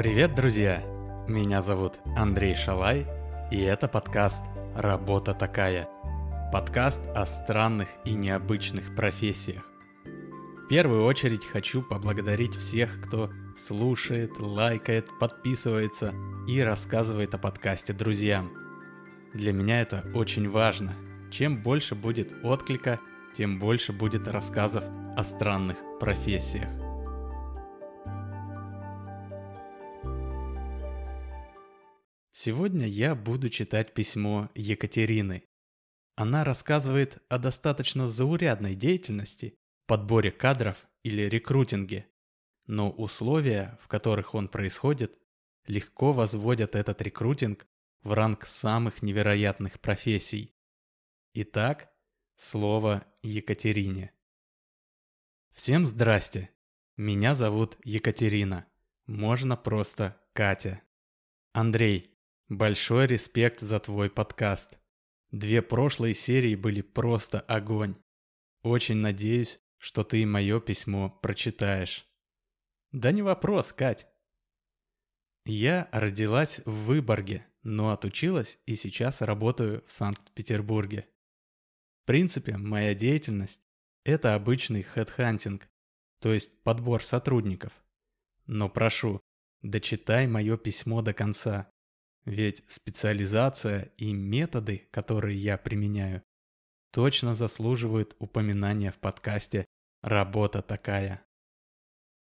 Привет, друзья! Меня зовут Андрей Шалай, и это подкаст «Работа такая». Подкаст о странных и необычных профессиях. В первую очередь хочу поблагодарить всех, кто слушает, лайкает, подписывается и рассказывает о подкасте друзьям. Для меня это очень важно. Чем больше будет отклика, тем больше будет рассказов о странных профессиях. Сегодня я буду читать письмо Екатерины. Она рассказывает о достаточно заурядной деятельности, подборе кадров или рекрутинге, но условия, в которых он происходит, легко возводят этот рекрутинг в ранг самых невероятных профессий. Итак, слово Екатерине. Всем здрасте. Меня зовут Екатерина. Можно просто Катя. Андрей, Большой респект за твой подкаст. Две прошлые серии были просто огонь. Очень надеюсь, что ты мое письмо прочитаешь. Да не вопрос, Кать. Я родилась в Выборге, но отучилась и сейчас работаю в Санкт-Петербурге. В принципе, моя деятельность – это обычный хедхантинг, то есть подбор сотрудников. Но прошу, дочитай мое письмо до конца. Ведь специализация и методы, которые я применяю, точно заслуживают упоминания в подкасте «Работа такая».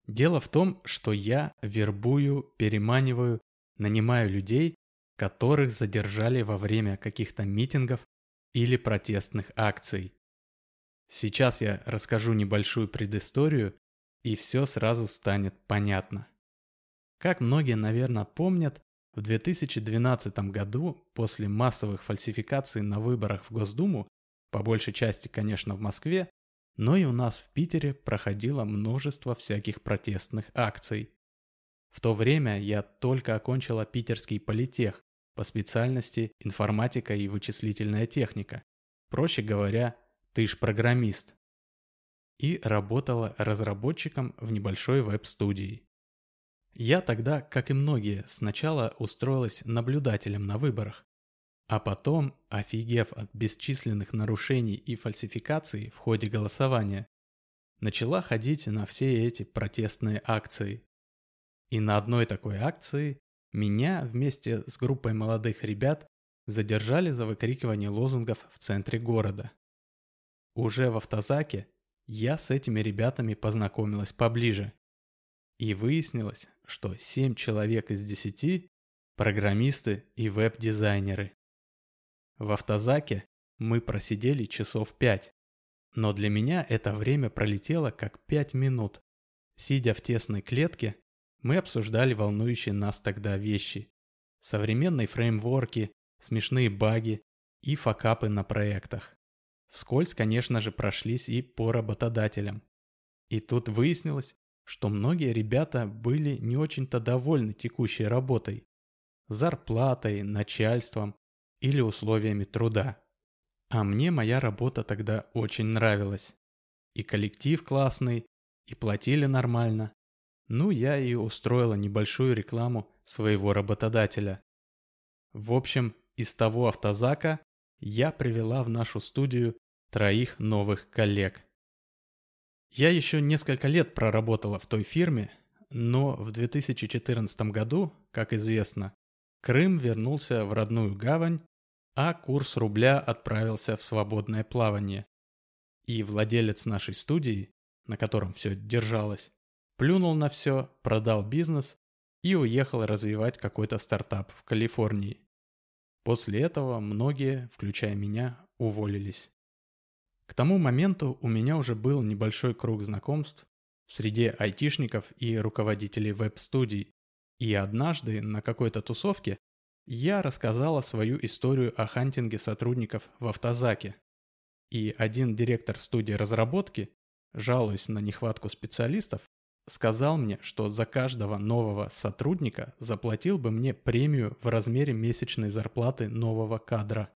Дело в том, что я вербую, переманиваю, нанимаю людей, которых задержали во время каких-то митингов или протестных акций. Сейчас я расскажу небольшую предысторию, и все сразу станет понятно. Как многие, наверное, помнят, в 2012 году, после массовых фальсификаций на выборах в Госдуму, по большей части, конечно, в Москве, но и у нас в Питере проходило множество всяких протестных акций. В то время я только окончила питерский политех по специальности информатика и вычислительная техника. Проще говоря, ты ж программист. И работала разработчиком в небольшой веб-студии. Я тогда, как и многие, сначала устроилась наблюдателем на выборах, а потом, офигев от бесчисленных нарушений и фальсификаций в ходе голосования, начала ходить на все эти протестные акции. И на одной такой акции меня вместе с группой молодых ребят задержали за выкрикивание лозунгов в центре города. Уже в автозаке я с этими ребятами познакомилась поближе. И выяснилось, что 7 человек из 10 – программисты и веб-дизайнеры. В автозаке мы просидели часов 5, но для меня это время пролетело как 5 минут. Сидя в тесной клетке, мы обсуждали волнующие нас тогда вещи. Современные фреймворки, смешные баги и факапы на проектах. Вскользь, конечно же, прошлись и по работодателям. И тут выяснилось, что многие ребята были не очень-то довольны текущей работой, зарплатой, начальством или условиями труда. А мне моя работа тогда очень нравилась. И коллектив классный, и платили нормально. Ну, я и устроила небольшую рекламу своего работодателя. В общем, из того автозака я привела в нашу студию троих новых коллег – я еще несколько лет проработала в той фирме, но в 2014 году, как известно, Крым вернулся в родную гавань, а курс рубля отправился в свободное плавание. И владелец нашей студии, на котором все держалось, плюнул на все, продал бизнес и уехал развивать какой-то стартап в Калифорнии. После этого многие, включая меня, уволились. К тому моменту у меня уже был небольшой круг знакомств среди айтишников и руководителей веб-студий. И однажды на какой-то тусовке я рассказала свою историю о хантинге сотрудников в автозаке. И один директор студии разработки, жалуясь на нехватку специалистов, сказал мне, что за каждого нового сотрудника заплатил бы мне премию в размере месячной зарплаты нового кадра.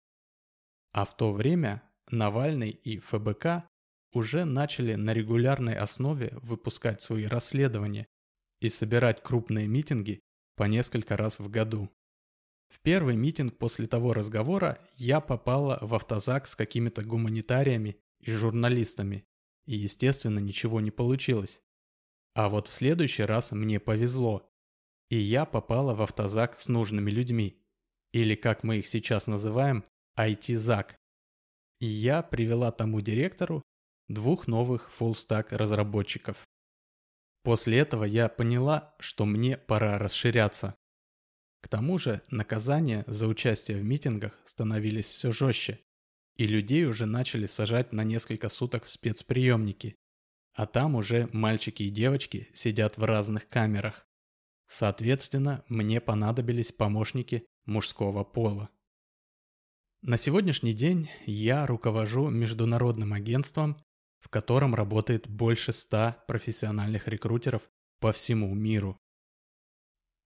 А в то время Навальный и ФБК уже начали на регулярной основе выпускать свои расследования и собирать крупные митинги по несколько раз в году. В первый митинг после того разговора я попала в автозак с какими-то гуманитариями и журналистами, и, естественно, ничего не получилось. А вот в следующий раз мне повезло, и я попала в автозак с нужными людьми, или, как мы их сейчас называем, IT-зак. И я привела тому директору двух новых full-stack разработчиков. После этого я поняла, что мне пора расширяться. К тому же наказания за участие в митингах становились все жестче, и людей уже начали сажать на несколько суток в спецприемники, а там уже мальчики и девочки сидят в разных камерах. Соответственно, мне понадобились помощники мужского пола. На сегодняшний день я руковожу международным агентством, в котором работает больше ста профессиональных рекрутеров по всему миру.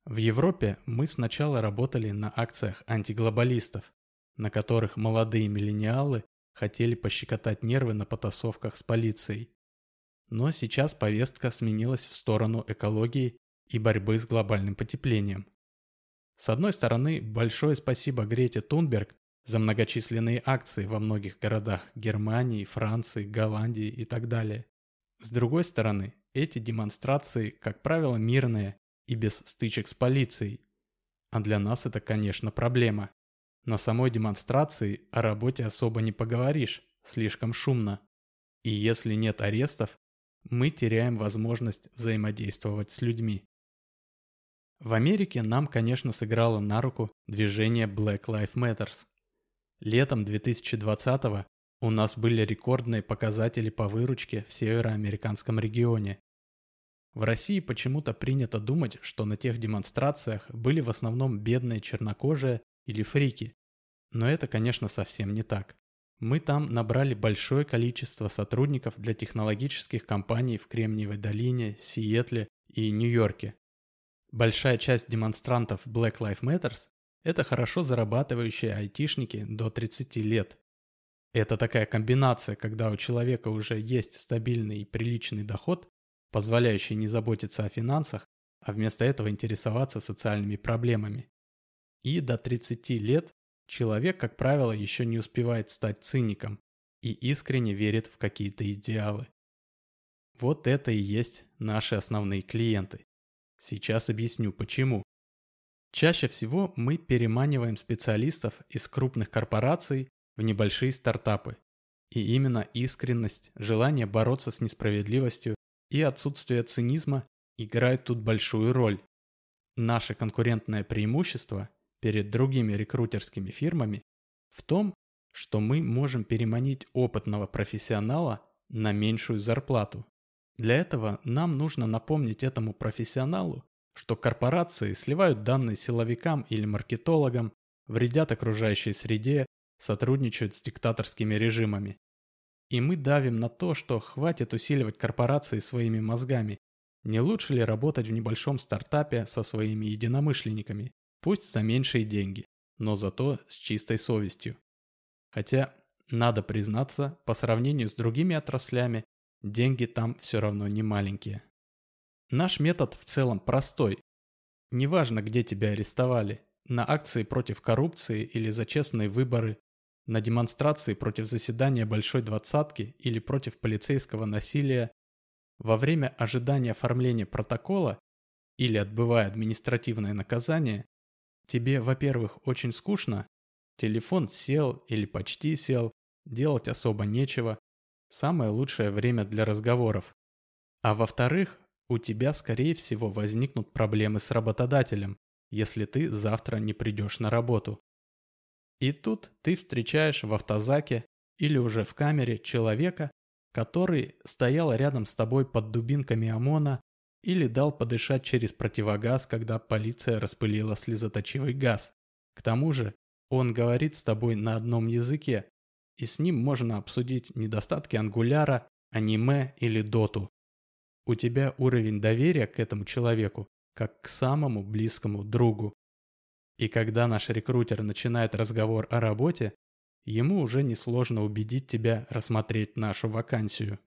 В Европе мы сначала работали на акциях антиглобалистов, на которых молодые миллениалы хотели пощекотать нервы на потасовках с полицией. Но сейчас повестка сменилась в сторону экологии и борьбы с глобальным потеплением. С одной стороны, большое спасибо Грете Тунберг за многочисленные акции во многих городах Германии, Франции, Голландии и так далее. С другой стороны, эти демонстрации, как правило, мирные и без стычек с полицией. А для нас это, конечно, проблема. На самой демонстрации о работе особо не поговоришь, слишком шумно. И если нет арестов, мы теряем возможность взаимодействовать с людьми. В Америке нам, конечно, сыграло на руку движение Black Lives Matters. Летом 2020 у нас были рекордные показатели по выручке в североамериканском регионе. В России почему-то принято думать, что на тех демонстрациях были в основном бедные чернокожие или фрики. Но это, конечно, совсем не так. Мы там набрали большое количество сотрудников для технологических компаний в Кремниевой долине, Сиэтле и Нью-Йорке. Большая часть демонстрантов Black Lives Matters – это хорошо зарабатывающие айтишники до 30 лет. Это такая комбинация, когда у человека уже есть стабильный и приличный доход, позволяющий не заботиться о финансах, а вместо этого интересоваться социальными проблемами. И до 30 лет человек, как правило, еще не успевает стать циником и искренне верит в какие-то идеалы. Вот это и есть наши основные клиенты. Сейчас объясню почему. Чаще всего мы переманиваем специалистов из крупных корпораций в небольшие стартапы. И именно искренность, желание бороться с несправедливостью и отсутствие цинизма играют тут большую роль. Наше конкурентное преимущество перед другими рекрутерскими фирмами в том, что мы можем переманить опытного профессионала на меньшую зарплату. Для этого нам нужно напомнить этому профессионалу, что корпорации сливают данные силовикам или маркетологам, вредят окружающей среде, сотрудничают с диктаторскими режимами. И мы давим на то, что хватит усиливать корпорации своими мозгами. Не лучше ли работать в небольшом стартапе со своими единомышленниками, пусть за меньшие деньги, но зато с чистой совестью. Хотя, надо признаться, по сравнению с другими отраслями, деньги там все равно не маленькие. Наш метод в целом простой. Неважно, где тебя арестовали, на акции против коррупции или за честные выборы, на демонстрации против заседания Большой Двадцатки или против полицейского насилия, во время ожидания оформления протокола или отбывая административное наказание, тебе, во-первых, очень скучно, телефон сел или почти сел, делать особо нечего, самое лучшее время для разговоров. А во-вторых, у тебя, скорее всего, возникнут проблемы с работодателем, если ты завтра не придешь на работу. И тут ты встречаешь в автозаке или уже в камере человека, который стоял рядом с тобой под дубинками ОМОНа или дал подышать через противогаз, когда полиция распылила слезоточивый газ. К тому же он говорит с тобой на одном языке, и с ним можно обсудить недостатки ангуляра, аниме или доту. У тебя уровень доверия к этому человеку как к самому близкому другу. И когда наш рекрутер начинает разговор о работе, ему уже несложно убедить тебя рассмотреть нашу вакансию.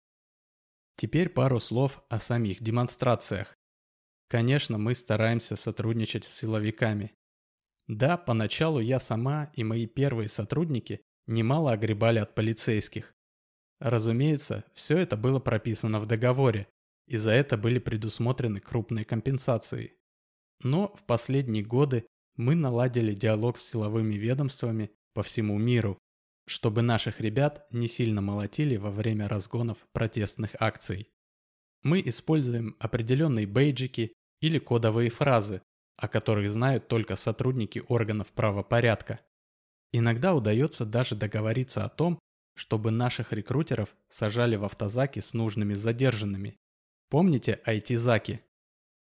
Теперь пару слов о самих демонстрациях. Конечно, мы стараемся сотрудничать с силовиками. Да, поначалу я сама и мои первые сотрудники немало огребали от полицейских. Разумеется, все это было прописано в договоре, и за это были предусмотрены крупные компенсации. Но в последние годы мы наладили диалог с силовыми ведомствами по всему миру, чтобы наших ребят не сильно молотили во время разгонов протестных акций. Мы используем определенные бейджики или кодовые фразы, о которых знают только сотрудники органов правопорядка. Иногда удается даже договориться о том, чтобы наших рекрутеров сажали в автозаки с нужными задержанными. Помните IT-заки?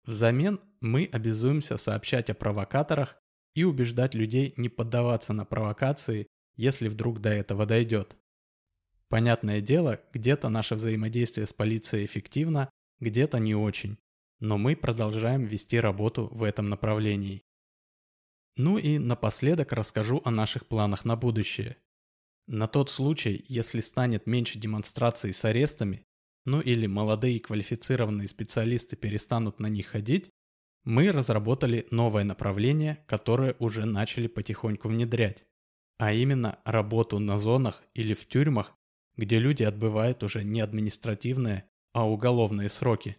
Взамен мы обязуемся сообщать о провокаторах и убеждать людей не поддаваться на провокации, если вдруг до этого дойдет. Понятное дело, где-то наше взаимодействие с полицией эффективно, где-то не очень, но мы продолжаем вести работу в этом направлении. Ну и напоследок расскажу о наших планах на будущее. На тот случай, если станет меньше демонстраций с арестами, ну или молодые квалифицированные специалисты перестанут на них ходить, мы разработали новое направление, которое уже начали потихоньку внедрять. А именно работу на зонах или в тюрьмах, где люди отбывают уже не административные, а уголовные сроки.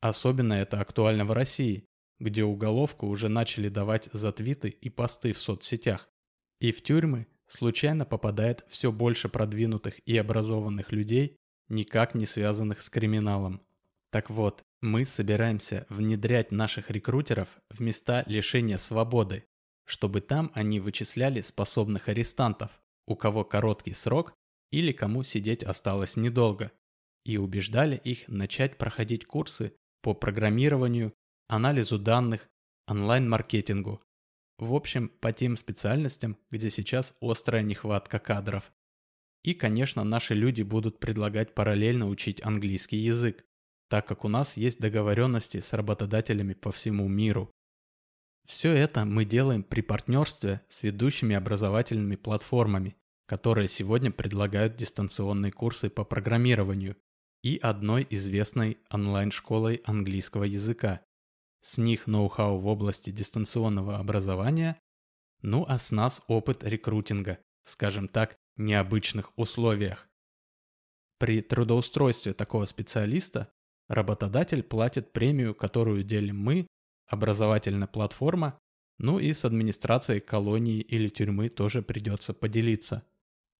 Особенно это актуально в России, где уголовку уже начали давать за твиты и посты в соцсетях. И в тюрьмы случайно попадает все больше продвинутых и образованных людей, никак не связанных с криминалом. Так вот, мы собираемся внедрять наших рекрутеров в места лишения свободы, чтобы там они вычисляли способных арестантов, у кого короткий срок или кому сидеть осталось недолго, и убеждали их начать проходить курсы по программированию, анализу данных, онлайн-маркетингу. В общем, по тем специальностям, где сейчас острая нехватка кадров. И, конечно, наши люди будут предлагать параллельно учить английский язык, так как у нас есть договоренности с работодателями по всему миру. Все это мы делаем при партнерстве с ведущими образовательными платформами, которые сегодня предлагают дистанционные курсы по программированию и одной известной онлайн-школой английского языка. С них ноу-хау в области дистанционного образования, ну а с нас опыт рекрутинга, скажем так, необычных условиях. При трудоустройстве такого специалиста Работодатель платит премию, которую делим мы, образовательная платформа, ну и с администрацией колонии или тюрьмы тоже придется поделиться.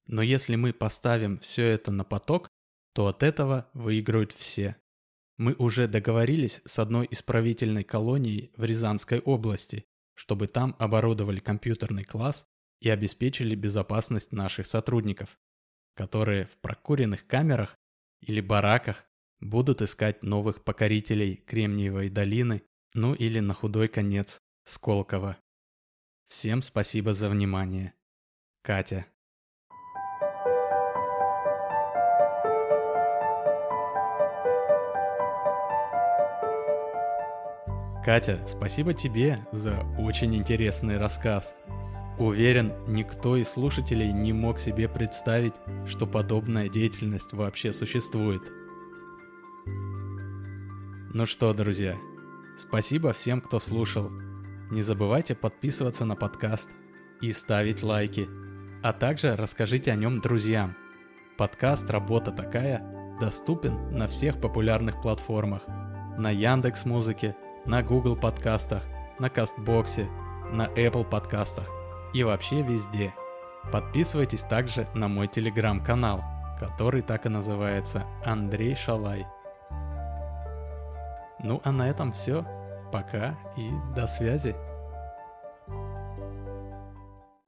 Но если мы поставим все это на поток, то от этого выиграют все. Мы уже договорились с одной исправительной колонией в Рязанской области, чтобы там оборудовали компьютерный класс и обеспечили безопасность наших сотрудников, которые в прокуренных камерах или бараках будут искать новых покорителей Кремниевой долины, ну или на худой конец Сколково. Всем спасибо за внимание. Катя. Катя, спасибо тебе за очень интересный рассказ. Уверен, никто из слушателей не мог себе представить, что подобная деятельность вообще существует. Ну что, друзья, спасибо всем, кто слушал. Не забывайте подписываться на подкаст и ставить лайки, а также расскажите о нем друзьям. Подкаст «Работа такая» доступен на всех популярных платформах. На Яндекс Музыке, на Google подкастах, на Кастбоксе, на Apple подкастах и вообще везде. Подписывайтесь также на мой телеграм-канал, который так и называется Андрей Шалай. Ну а на этом все. Пока и до связи.